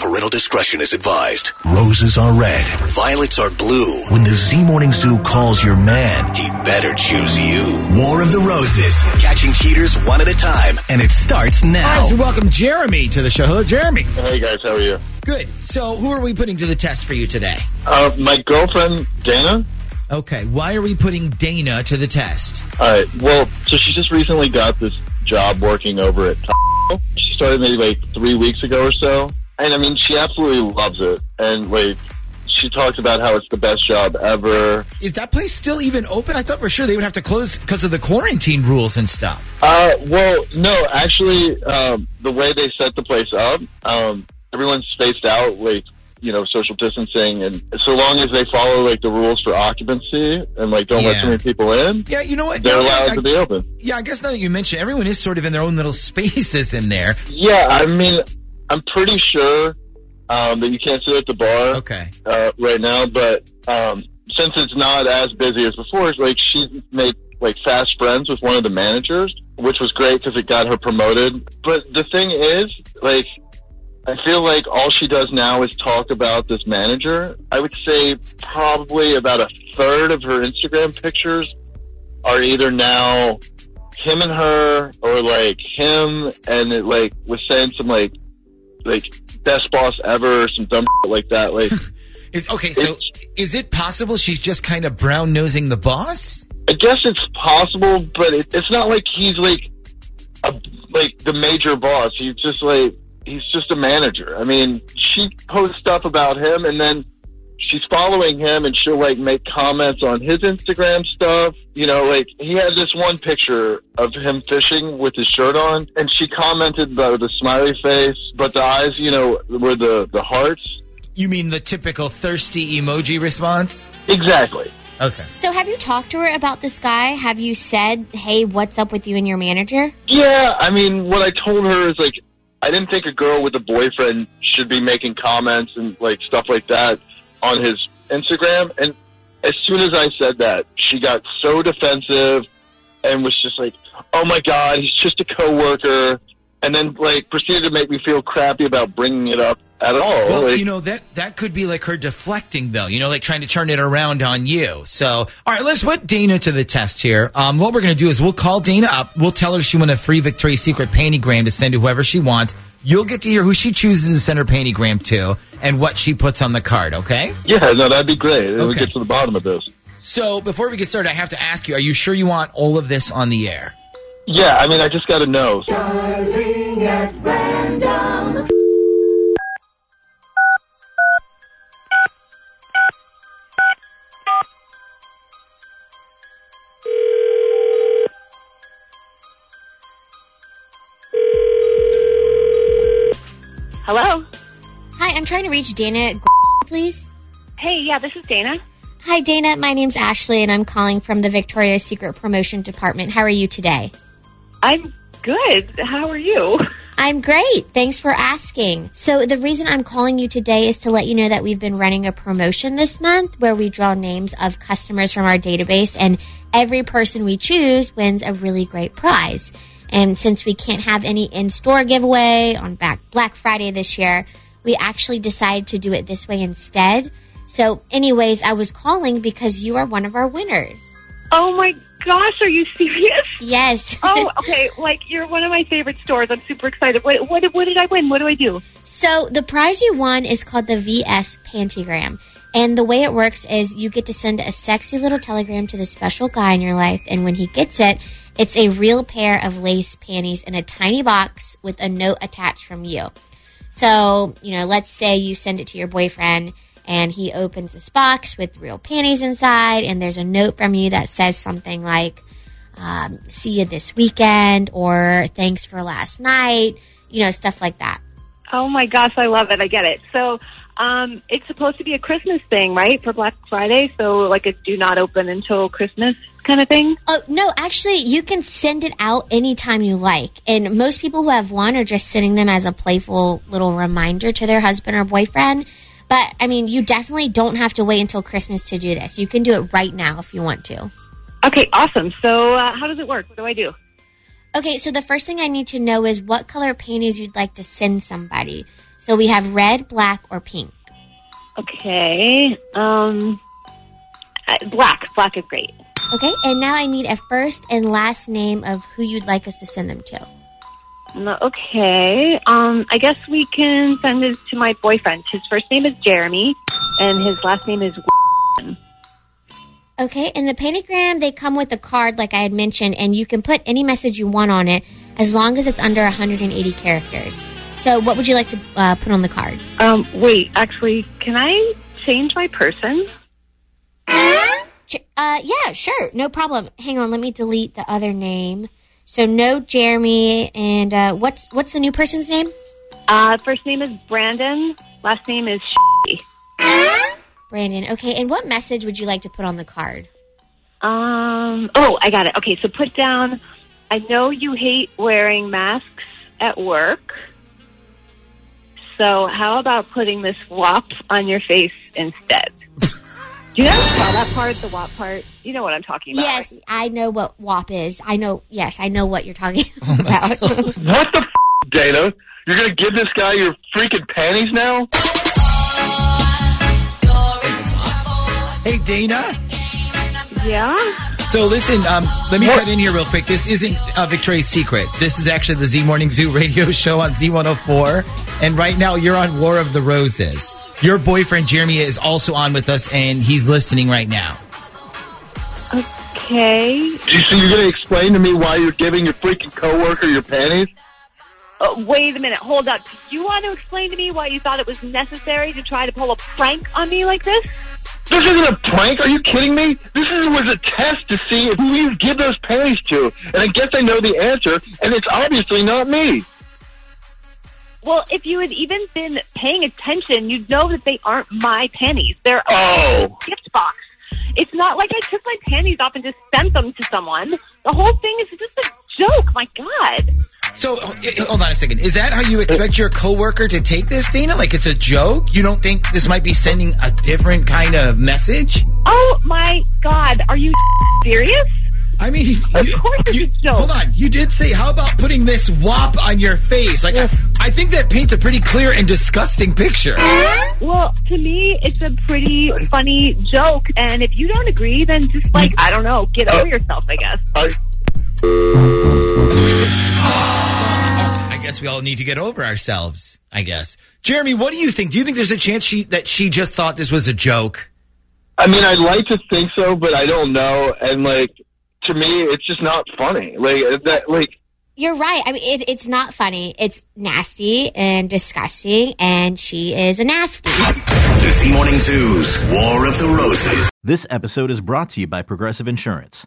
Parental discretion is advised. Roses are red, violets are blue. When the Z Morning Zoo calls your man, he better choose you. War of the Roses, catching cheaters one at a time, and it starts All now. right, so welcome Jeremy to the show. Hello, Jeremy. Hey guys, how are you? Good. So, who are we putting to the test for you today? Uh, my girlfriend Dana. Okay, why are we putting Dana to the test? All right. Well, so she just recently got this job working over at. Taco. She started maybe like three weeks ago or so, and I mean, she absolutely loves it. And like, she talks about how it's the best job ever. Is that place still even open? I thought for sure they would have to close because of the quarantine rules and stuff. Uh, well, no, actually, um, the way they set the place up, um, everyone's spaced out, like you know, social distancing, and so long as they follow like the rules for occupancy and like don't let too many people in, Yeah, you know what? they're Yeah, allowed I, to be open. yeah, I guess now that you mention, it, everyone is sort of in their own little spaces in there. Yeah, I mean, I'm pretty sure um, that you can't sit at the bar Okay. uh, right now, but um, since it's not as busy as before, it's like she made like fast friends with one of the managers, which was great because it got her promoted. But the thing is, like, I feel like all she does now is talk about this manager. I would say probably about a third of her Instagram pictures are either now him and her or like him and it like was saying some like like best boss ever or some dumb shit like that. Like It's, okay, so is it possible she's just kind of brown nosing the boss? I guess it's possible, but it, it's not like he's like a like the major boss. He's just like he's just a manager. I mean, she posts stuff about him, and then she's following him, and she'll like make comments on his Instagram stuff. You know, like he had this one picture of him fishing with his shirt on, and she commented about the smiley face, but the eyes, you know, were the the hearts. You mean the typical thirsty emoji response? Exactly. Okay. So, have you talked to her about this guy? Have you said, "Hey, what's up with you and your manager"? Yeah, I mean, what I told her is like, I didn't think a girl with a boyfriend should be making comments and like stuff like that on his Instagram. And as soon as I said that, she got so defensive and was just like, "Oh my god, he's just a coworker," and then like proceeded to make me feel crappy about bringing it up at all. Well, like, you know that that could be like her deflecting, though. You know, like trying to turn it around on you. So, all right, let's put Dana to the test here. Um, what we're gonna do is we'll call Dana up. We'll tell her she won a free Victoria's Secret pantygram to send to whoever she wants. You'll get to hear who she chooses to send her pantygram to and what she puts on the card. Okay. yeah, no, that'd be great. It would Okay. get to the bottom of this. So before we get started, I have to ask you: Are you sure you want all of this on the air? Yeah, I mean, I just got to know. Hello. Hi, I'm trying to reach Dana, please. Hey, yeah, this is Dana. Hi, Dana. My name's Ashley, and I'm calling from the Victoria's Secret Promotion Department. How are you today? I'm good. How are you? I'm great. Thanks for asking. So, the reason I'm calling you today is to let you know that we've been running a promotion this month where we draw names of customers from our database, and every person we choose wins a really great prize. And since we can't have any in store giveaway on back Black Friday this year, we actually decided to do it this way instead. So, anyways, I was calling because you are one of our winners. Oh my gosh, are you serious? Yes. Oh, okay. Like you're one of my favorite stores. I'm super excited. What what what did I win? What do I do? So the prize you won is called the VS Pantygram. And the way it works is you get to send a sexy little telegram to the special guy in your life. And when he gets it, it's a real pair of lace panties in a tiny box with a note attached from you. So, you know, let's say you send it to your boyfriend and he opens this box with real panties inside and there's a note from you that says something like, um, see you this weekend or thanks for last night, you know, stuff like that. Oh my gosh, I love it. I get it. So, um, it's supposed to be a Christmas thing, right? For Black Friday. So, like a do not open until Christmas kind of thing. Oh, no, actually, you can send it out anytime you like. And most people who have one are just sending them as a playful little reminder to their husband or boyfriend. But, I mean, you definitely don't have to wait until Christmas to do this. You can do it right now if you want to. Okay, awesome. So, uh, how does it work? What do I do? Okay, so the first thing I need to know is what color panties you'd like to send somebody. So we have red, black, or pink. Okay. Um, black. Black is great. Okay, and now I need a first and last name of who you'd like us to send them to. Okay. Um, I guess we can send this to my boyfriend. His first name is Jeremy, and his last name is. Okay, and the pantygram, they come with a card, like I had mentioned, and you can put any message you want on it as long as it's under 180 characters. So, what would you like to uh, put on the card? Um, wait. Actually, can I change my person? Uh, yeah, sure, no problem. Hang on, let me delete the other name. So, no Jeremy, and uh, what's what's the new person's name? Uh, first name is Brandon. Last name is. Brandon. Okay, and what message would you like to put on the card? Um. Oh, I got it. Okay, so put down. I know you hate wearing masks at work. So how about putting this WAP on your face instead? Do you know spell that part, the WAP part? You know what I'm talking about. Yes, I know what WAP is. I know. Yes, I know what you're talking Oh about. What the f- Dana? You're gonna give this guy your freaking panties now? Dana. Yeah. So listen, um, let me cut in here real quick. This isn't uh, Victoria's Secret. This is actually the Z Morning Zoo radio show on Z104. And right now you're on War of the Roses. Your boyfriend Jeremy is also on with us and he's listening right now. Okay. So you're gonna explain to me why you're giving your freaking coworker your panties? Uh, wait a minute. Hold up. Do you want to explain to me why you thought it was necessary to try to pull a prank on me like this? This isn't a prank. Are you kidding me? This is, was a test to see who you give those panties to, and I guess I know the answer, and it's obviously not me. Well, if you had even been paying attention, you'd know that they aren't my panties. They're Oh. a gift box. It's not like I took my panties off and just sent them to someone. The whole thing is just a joke. My God. So uh, hold on a second. Is that how you expect your coworker to take this, Dana? Like it's a joke? You don't think this might be sending a different kind of message? Oh my God. Are you serious? I mean, Of you- course it's you- a joke. Hold on. You did say, how about putting this WAP on your face? Like, I, I think that paints a pretty clear and disgusting picture. Well, to me, it's a pretty funny joke. And if you don't agree, then just like, I don't know, get over yourself, I guess. I, I guess we all need to get over ourselves, I guess. Jeremy, what do you think? Do you think there's a chance she that she just thought this was a joke? I mean, I'd like to think so, but I don't know. And like, to me, it's just not funny. Like uh, that, like. You're right. I mean, it, it's not funny. It's nasty and disgusting, and she is a nasty. The Z Morning Zoo's War of the Roses. This episode is brought to you by Progressive Insurance.